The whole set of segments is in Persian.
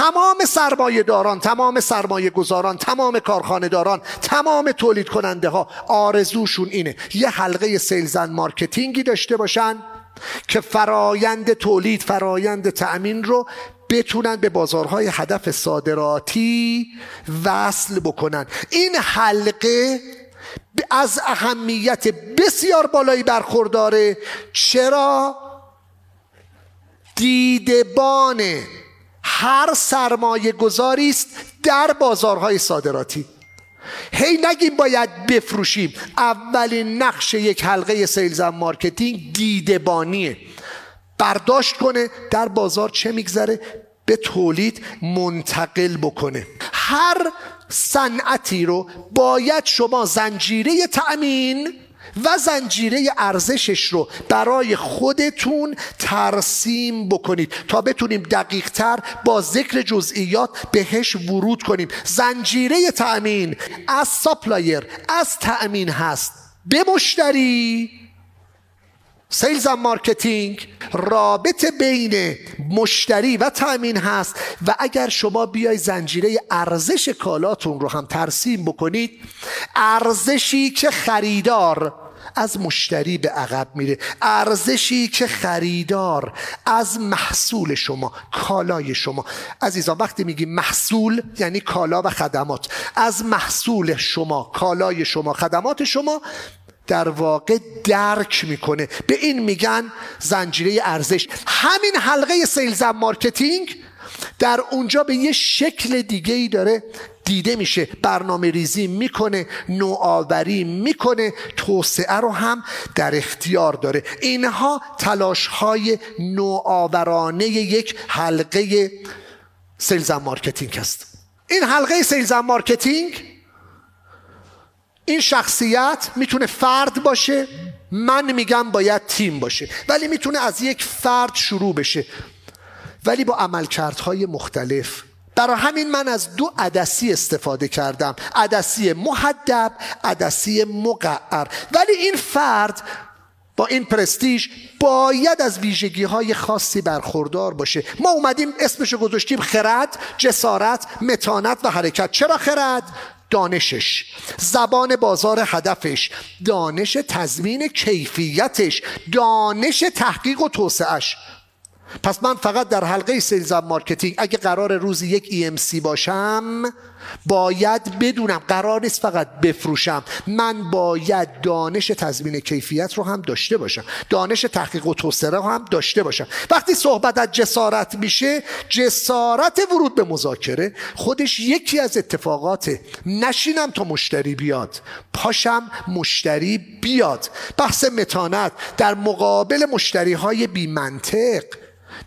تمام سرمایه داران تمام سرمایه گذاران تمام کارخانه داران تمام تولید کننده ها آرزوشون اینه. یه حلقه sales and marketing ی داشته باشن که فرایند تولید فرایند تأمین رو بتونن به بازارهای هدف صادراتی وصل بکنن. این حلقه از اهمیت بسیار بالایی برخورداره. چرا؟ دیدبان هر سرمایه گذاری است در بازارهای صادراتی. هی نگیم باید بفروشیم. اولین نقش یک حلقه sales marketing دیدبانیه. برداشت کنه در بازار چه میگذره؟ به تولید منتقل بکنه. هر صنعتی رو باید شما زنجیره تأمین و زنجیره ارزشش رو برای خودتون ترسیم بکنید تا بتونیم دقیق تر با ذکر جزئیات بهش ورود کنیم. زنجیره تأمین از supplier از تأمین هست. به مشتری sales marketing رابط بین مشتری و تأمین هست. و اگر شما بیای زنجیره ارزش کالاتون رو هم ترسیم بکنید ارزشی که خریدار از مشتری به عقب میره. ارزشی که خریدار از محصول شما کالای شما. عزیزان وقتی میگیم محصول یعنی کالا و خدمات. از محصول شما کالای شما خدمات شما در واقع درک می‌کنه. به این میگن زنجیره ارزش. همین حلقه sales marketing در اونجا به یه شکل دیگه ای داره دیده میشه برنامه ریزی می‌کنه نوآوری می‌کنه توسعه رو هم در اختیار داره. اینها تلاش های نوآورانه یک حلقه sales marketing هست این حلقه sales marketing این شخصیت می‌تونه فرد باشه من میگم باید تیم باشه ولی می‌تونه از یک فرد شروع بشه. ولی با عملکردهای مختلف برای همین من از دو عدسی استفاده کردم. عدسی محدب عدسی مقعر. ولی این فرد با این پرستیژ باید از ویژگی های خاصی برخوردار باشه. ما اومدیم اسمشو گذاشتیم خرد جسارت متانت و حرکت. چرا خرد؟ دانشش. زبان بازار هدفش. دانش تضمین کیفیتش. دانش تحقیق و توسعهش پس من فقط در حلقه sales marketing اگه قرار روزی یک EMC باشم باید بدونم قرار نیست فقط بفروشم. من باید دانش تضمین کیفیت رو هم داشته باشم. دانش تحقیق و توسعه رو هم داشته باشم. وقتی صحبت از جسارت میشه جسارت ورود به مذاکره خودش یکی از اتفاقات نشینم تا مشتری بیاد پاشم مشتری بیاد. بحث متانت در مقابل مشتری های بی منطق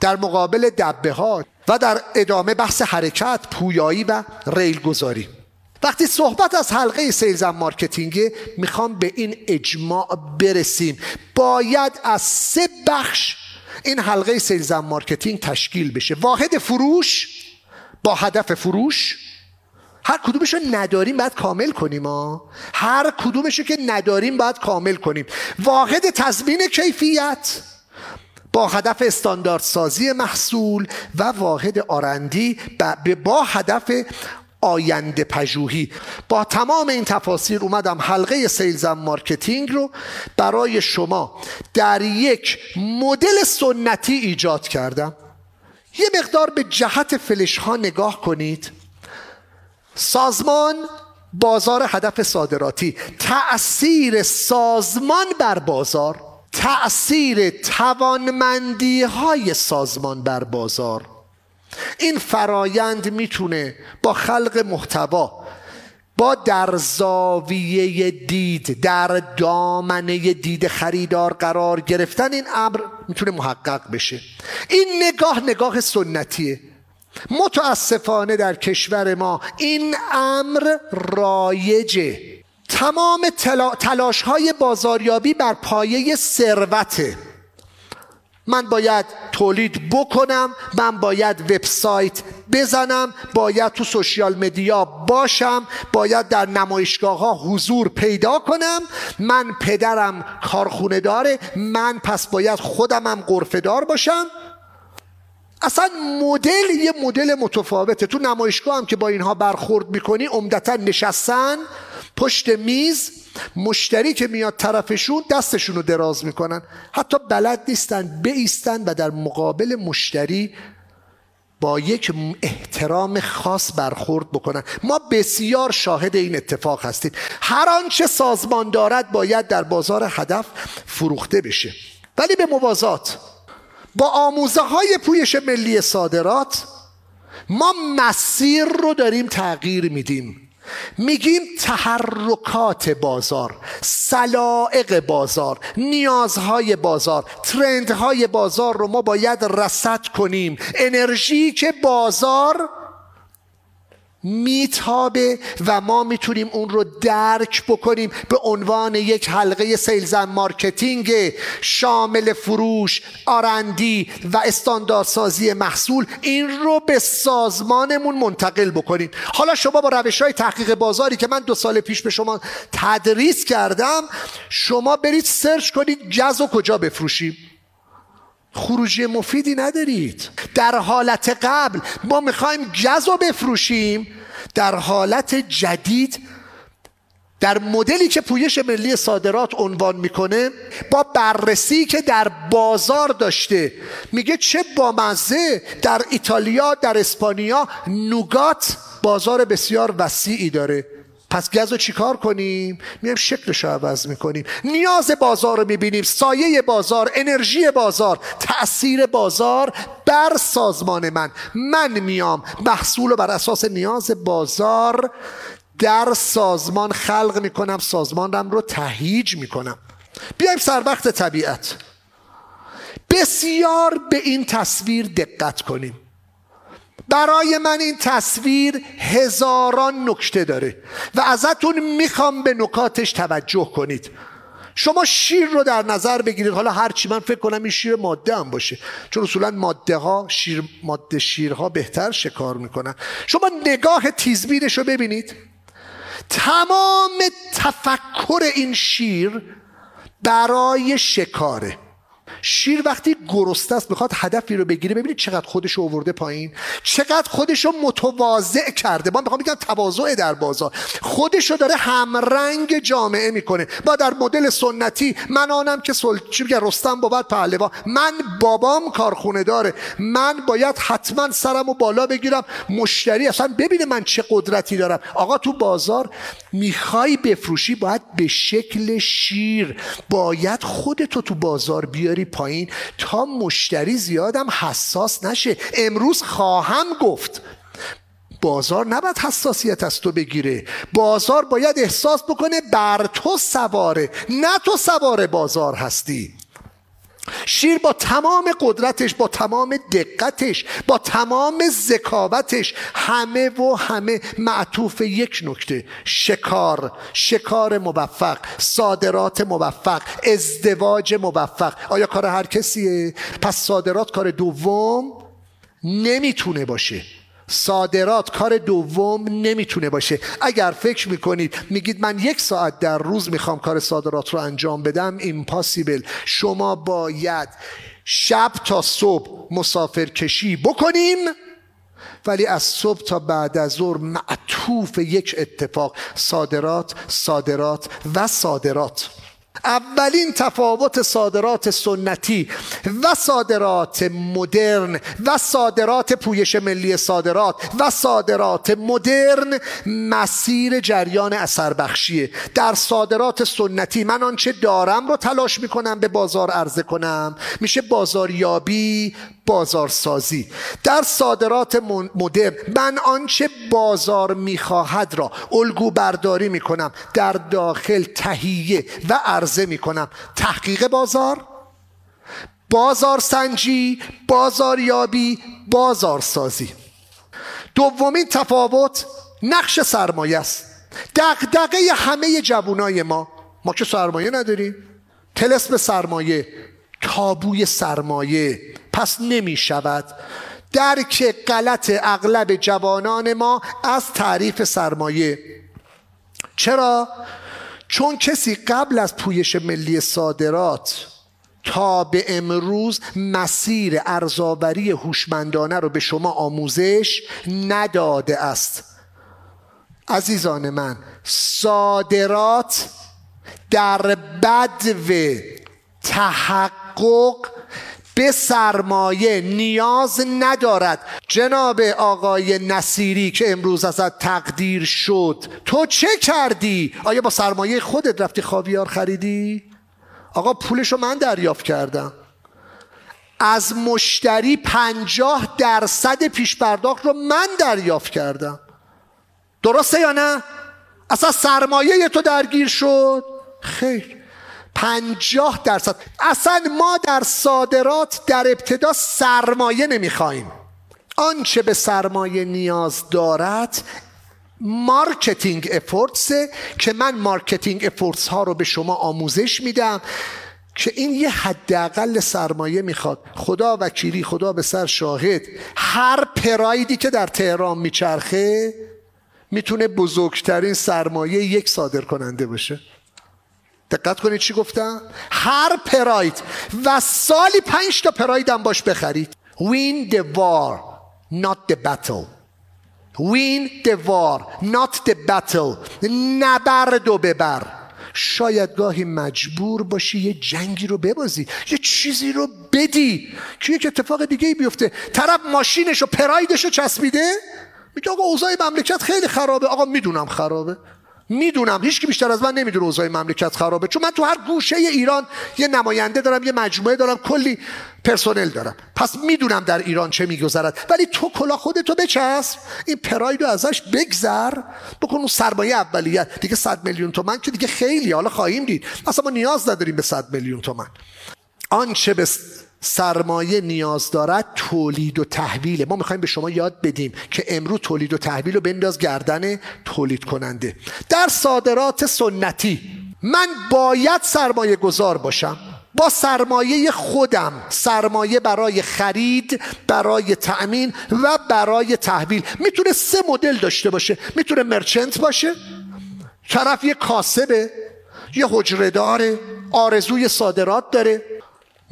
در مقابل دبه ها و در ادامه بحث حرکت پویایی و ریل گذاری وقتی صحبت از حلقه sales marketing می‌خوام به این اجماع برسیم. باید از سه بخش این حلقه sales marketing تشکیل بشه. واحد فروش با هدف فروش. هر کدومشو نداریم باید کامل کنیم ها هر کدومشو که نداریم باید کامل کنیم. واحد تضمین کیفیت. با هدف استانداردسازی محصول و واحد R&D با هدف آینده پژوهی. با تمام این تفاصیل اومدم حلقه sales marketing رو برای شما در یک مدل سنتی ایجاد کردم. یه مقدار به جهت فلش ها نگاه کنید. سازمان بازار هدف صادراتی. تأثیر سازمان بر بازار. تأثیر توانمندی های سازمان بر بازار. این فرایند می‌تونه با خلق محتوا با در زاویه دید در دامنه دید خریدار قرار گرفتن این امر می‌تونه محقق بشه. این نگاه نگاه سنتیه. متاسفانه در کشور ما این امر رایجه. تمام تلاش های بازاریابی بر پایه ثروته. من باید تولید بکنم من باید وبسایت بزنم باید تو سوشیال مدیا باشم باید در نمایشگاه ها حضور پیدا کنم. من پدرم کارخونه داره من پس باید خودمم قرفه دار باشم. اصلا مدل یه مدل متفاوته. تو نمایشگاه هم که با اینها برخورد می‌کنی عمدتا نشستن پشت میز مشتری که میاد طرفشون دستشون رو دراز می‌کنن. حتی بلد نیستن بیستن و در مقابل مشتری با یک احترام خاص برخورد بکنن. ما بسیار شاهد این اتفاق هستیم. هر آنچه سازمان دارد باید در بازار هدف فروخته بشه. ولی به موازات. با آموزه های پویش ملی صادرات ما مسیر رو داریم تغییر میدیم. میگیم تحرکات بازار سلائق بازار نیازهای بازار ترندهای بازار رو ما باید رسد کنیم. انرژی که بازار میتابه و ما می‌تونیم اون رو درک بکنیم به عنوان یک حلقه sales and marketing شامل فروش R&D و استانداردسازی محصول. این رو به سازمانمون منتقل بکنیم حالا شما با روش های تحقیق بازاری که من دو سال پیش به شما تدریس کردم شما برید search کنید جز و کجا بفروشیم. خروجی مفیدی ندارید. در حالت قبل ما می‌خوایم جز رو بفروشیم. در حالت جدید در مدلی که پویش ملی صادرات عنوان می‌کنه با بررسی که در بازار داشته میگه چه بامزه در ایتالیا در اسپانیا نوگات بازار بسیار وسیعی داره. پس گز رو چیکار کنیم؟ میایم شکلش رو عوض می‌کنیم. نیاز بازار رو می‌بینیم سایه بازار انرژی بازار تاثیر بازار بر سازمان من. من میام محصول رو بر اساس نیاز بازار در سازمان خلق می‌کنم سازمانم رو تهیج می‌کنم. بیایم سر وقت طبیعت. بسیار به این تصویر دقت کنیم. برای من این تصویر هزاران نکته داره و ازتون می‌خوام به نکاتش توجه کنید. شما شیر رو در نظر بگیرید. حالا هرچی من فکر کنم این شیر ماده هم باشه. چون اصولا ماده ها شیر ماده شیرها بهتر شکار می‌کنن. شما نگاه تیزبینش رو ببینید. تمام تفکر این شیر برای شکاره. شیر وقتی گرسته است می‌خواد هدفی رو بگیره ببینید چقدر خودش رو پایین. چقدر خودش رو متواضع کرده. من می‌خوام بگم تواضع در بازار. خودش رو داره همرنگ جامعه می‌کنه. با در مدل سنتی من آنم که سل... چی رستم بود پهلوان. من بابام کارخونه داره. من باید حتما سرم و بالا بگیرم. مشتری اصلا ببینه من چه قدرتی دارم. آقا تو بازار می‌خوای بفروشی باید به شکل شیر. باید خودتو تو بازار بیاری. پایین تا مشتری زیادم حساس نشه. امروز خواهم گفت. بازار نباید حساسیت از تو بگیره. بازار باید احساس بکنه بر تو سواره. نه تو سوار بازار هستی. شیر با تمام قدرتش با تمام دقتش با تمام ذکاوتش همه و همه معطوف یک نکته شکار شکار موفق صادرات موفق ازدواج موفق. آیا کار هر کسیه؟ پس صادرات کار دوم نمی‌تونه باشه. صادرات کار دوم نمی‌تونه باشه. اگر فکر می‌کنید میگید من یک ساعت در روز می‌خوام کار صادرات رو انجام بدم ایمپاسیبل شما باید شب تا صبح مسافر کشی بکنیم ولی از صبح تا بعد از ظهر معطوف یک اتفاق صادرات صادرات و صادرات. اولین تفاوت صادرات سنتی و صادرات مدرن و صادرات پویش ملی صادرات و صادرات مدرن مسیر جریان اثر بخشیه در صادرات سنتی من آنچه دارم رو تلاش می‌کنم به بازار عرضه کنم. میشه بازاریابی بازارسازی. در صادرات مدرن من آنچه بازار می‌خواهد را الگو برداری می‌کنم در داخل تهیه و عرضه می‌کنم. تحقیق بازار بازار سنجی بازاریابی بازارسازی دومین تفاوت نقش سرمایه است. دغدغه همه جوانای ما. ما که سرمایه نداریم. تلسم سرمایه تابوی سرمایه. پس نمی شود. درک غلط اغلب جوانان ما از تعریف سرمایه. چرا؟ چون کسی قبل از پویش ملی صادرات تا به امروز مسیر ارزاوری هوشمندانه رو به شما آموزش نداده است. عزیزان من صادرات در بدو تحقق به سرمایه نیاز ندارد جناب آقای نصیری که امروز ازت تقدیر شد تو چه کردی؟ آیا با سرمایه خودت رفتی خاویار خریدی؟ آقا پولشو من دریافت کردم از مشتری پنجاه درصد پیش پرداخت رو من دریافت کردم درسته یا نه؟ اصلا سرمایه تو درگیر شد خیر پنجاه درصد. اصلا ما در صادرات در ابتدا سرمایه نمی‌خواهیم آنچه به سرمایه نیاز دارد marketing efforts که من marketing efforts ها رو به شما آموزش میدم که این یه حداقل سرمایه می‌خواد. خدا وکیلی خدا به سر شاهد. هر پرایدی که در تهران میچرخه می‌تونه بزرگترین سرمایه یک صادر کننده باشه. دقت کنید چی گفتم؟ هر پراید و سالی پنج تا پراید هم باش بخرید. Win the war not the battle. Win the war not the battle. نبرد و ببر. شاید گاهی مجبور باشی یه جنگی رو ببازی یه چیزی رو بدی. که یک اتفاق دیگه بیفته. طرف ماشینش و پرایدش رو چسبیده. میگه آقا اوضاع مملکت خیلی خرابه. آقا می‌دونم خرابه. می‌دونم هیچ کی بیشتر از من نمی‌دونه اوضاع مملکت خرابه. چون من تو هر گوشه ایران یه نماینده دارم یه مجموعه دارم کلی پرسنل دارم. پس می‌دونم در ایران چه میگذرد. ولی تو کلا خودتو بچسب. این پراید رو ازش بگذر. بکن اون سرمایه اولیت دیگه صد میلیون تومن که دیگه خیلی حالا خواهیم دید. اصلا ما نیاز نداریم به صد میلیون تومن آنچه به سرمایه نیاز دارد تولید و تحویل. ما می‌خوایم به شما یاد بدیم که امروز تولید و تحویل رو بنداز گردن تولید کننده. در صادرات سنتی من باید سرمایه گذار باشم. با سرمایه خودم سرمایه برای خرید برای تأمین و برای تحویل. می‌تونه سه مدل داشته باشه. می‌تونه مرچنت باشه. طرف یه کاسبه یه حجره داره آرزوی صادرات داره.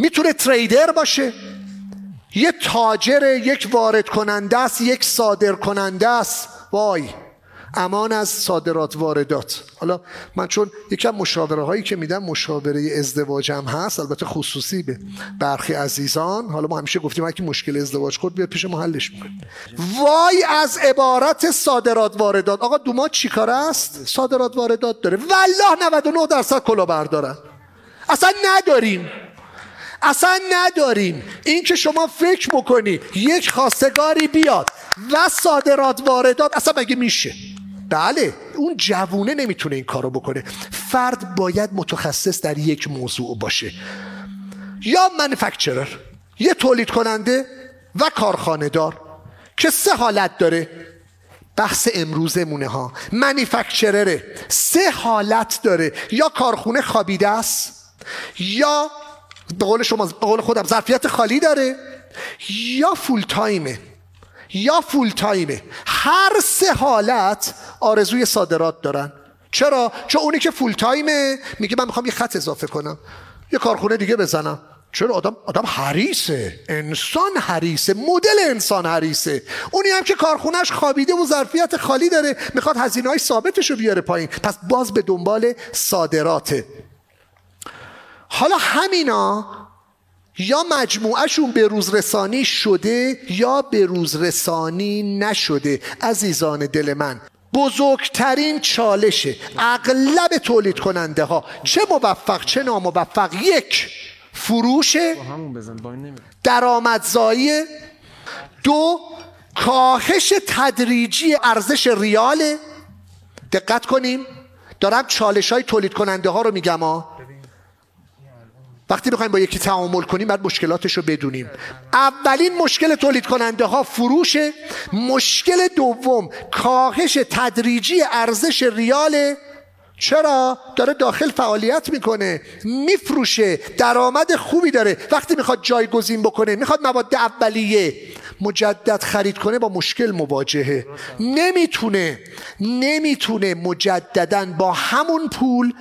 می‌تونه تریدر باشه. یه تاجر یک وارد کننده است یک صادر کننده است. وای امان از صادرات واردات. حالا من چون یکم مشاوره هایی که میدم مشاوره ازدواج هم هست البته خصوصی به برخی عزیزان. حالا ما همیشه گفتیم اگه مشکل ازدواج خود بیاد پیش ما حلش می‌کنیم وای از عبارت صادرات واردات. آقا دوما چیکار است؟ صادرات واردات داره. والله 99 درصد کلاهبردارن اصلا نداریم. اصلا نداریم این که شما فکر بکنی یک خواستگاری بیاد و صادرات واردات اصلا مگه میشه؟ بله اون جوونه نمی‌تونه این کارو بکنه. فرد باید متخصص در یک موضوع باشه. یا منفکچرر یه تولید کننده و کارخانه دار که سه حالت داره. بحث امروزمونه ها. منیفکچرره سه حالت داره. یا کارخونه خوابیده است یا به قول شما به قول خودم ظرفیت خالی داره. یا فول تایمه یا فول تایمه هر سه حالت آرزوی صادرات دارن. چرا؟ چون اونی که فول تایمه میگه من می‌خوام یه خط اضافه کنم. یه کارخونه دیگه بزنم. چرا؟ آدم آدم حریصه. انسان حریصه. مدل انسان حریصه. اونی هم که کارخونهش خوابیده و ظرفیت خالی داره می‌خواد هزینه های ثابتش رو بیاره پایین. پس باز به دنبال صادراته. حالا همینا یا مجموعهشون به روزرسانی شده یا به روزرسانی نشده عزیزان دل من. بزرگترین چالشه اغلب تولید کننده ها چه موفق چه ناموفق یک فروش درآمدزایی. دو کاهش تدریجی ارزش ریاله دقت کنیم. دارم چالش های تولید کننده ها رو میگم ها وقتی بخوایم با یکی تعامل کنیم بعد مشکلاتش رو بدونیم. اولین مشکل تولید کننده ها فروشه مشکل دوم کاهش تدریجی ارزش ریال. چرا؟ داره داخل فعالیت می‌کنه میفروشه درآمد خوبی داره. وقتی می‌خواد جایگزین بکنه می‌خواد مواد اولیه مجدد خرید کنه با مشکل مواجهه. نمی‌تونه نمی‌تونه مجددا با همون پول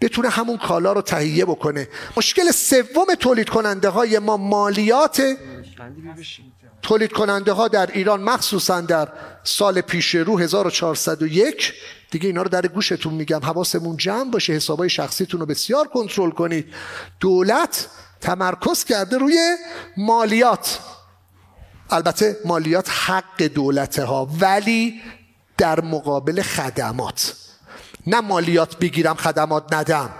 بتونه همون کالا رو تهیه بکنه. مشکل سوم تولید کننده های ما مالیات تولید کننده ها در ایران مخصوصا در سال پیش رو 1401 دیگه اینا رو در گوشتون میگم. حواسمون جمع باشه. حسابای شخصیتون رو بسیار کنترل کنید. دولت تمرکز کرده روی مالیات. البته مالیات حق دولته ها ولی در مقابل خدمات. نه مالیات بگیرم خدمات ندم.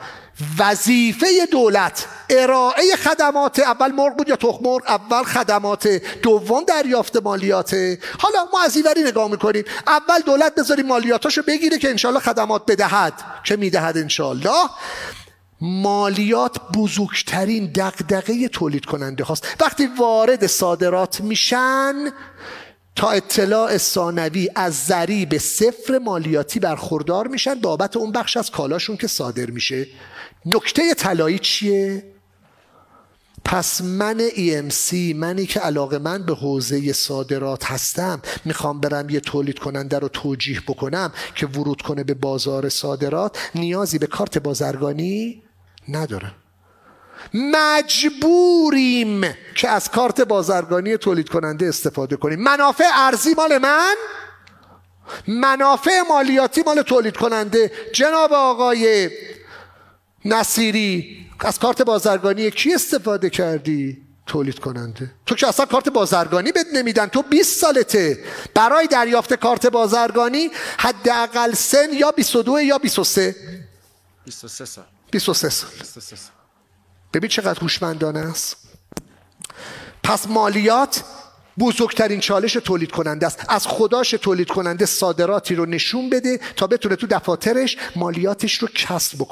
وظیفه دولت ارائه خدمات اول مرغ بود یا تخم مرغ؟ اول خدمات دوم دریافت مالیات. حالا ما از اینوری نگاه می‌کنیم. اول دولت بذاری مالیاتاشو بگیره که انشالله خدمات بدهد. که می‌دهد انشالله؟ مالیات بزرگترین دقدقه تولید کننده هاست. وقتی وارد صادرات میشن تا اطلاع ثانوی از ضریب صفر مالیاتی برخوردار میشن بابت اون بخش از کالاشون که صادر میشه. نکته طلایی چیه؟ پس من EMC منی که علاقه من به حوزه صادرات هستم می‌خوام برم یه تولید کننده رو توجیه بکنم که ورود کنه به بازار صادرات. نیازی به کارت بازرگانی ندارم. مجبوریم که از کارت بازرگانی تولید کننده استفاده کنیم. منافع ارزی مال من منافع مالیاتی مال تولید کننده. جناب آقای نصیری از کارت بازرگانی کی استفاده کردی؟ تولید کننده؟ تو که اصلا کارت بازرگانی بد نمیدن. تو 20 سالته. برای دریافت کارت بازرگانی حداقل سن یا 22 یا 23 23 سال. 23 سال. 23 سال. ببین چقدر هوشمندانه است. پس مالیات بزرگترین چالش تولید کننده است. از خداش تولید کننده صادراتی رو نشون بده تا بتونه تو دفاترش مالیاتش رو کسب بکنه.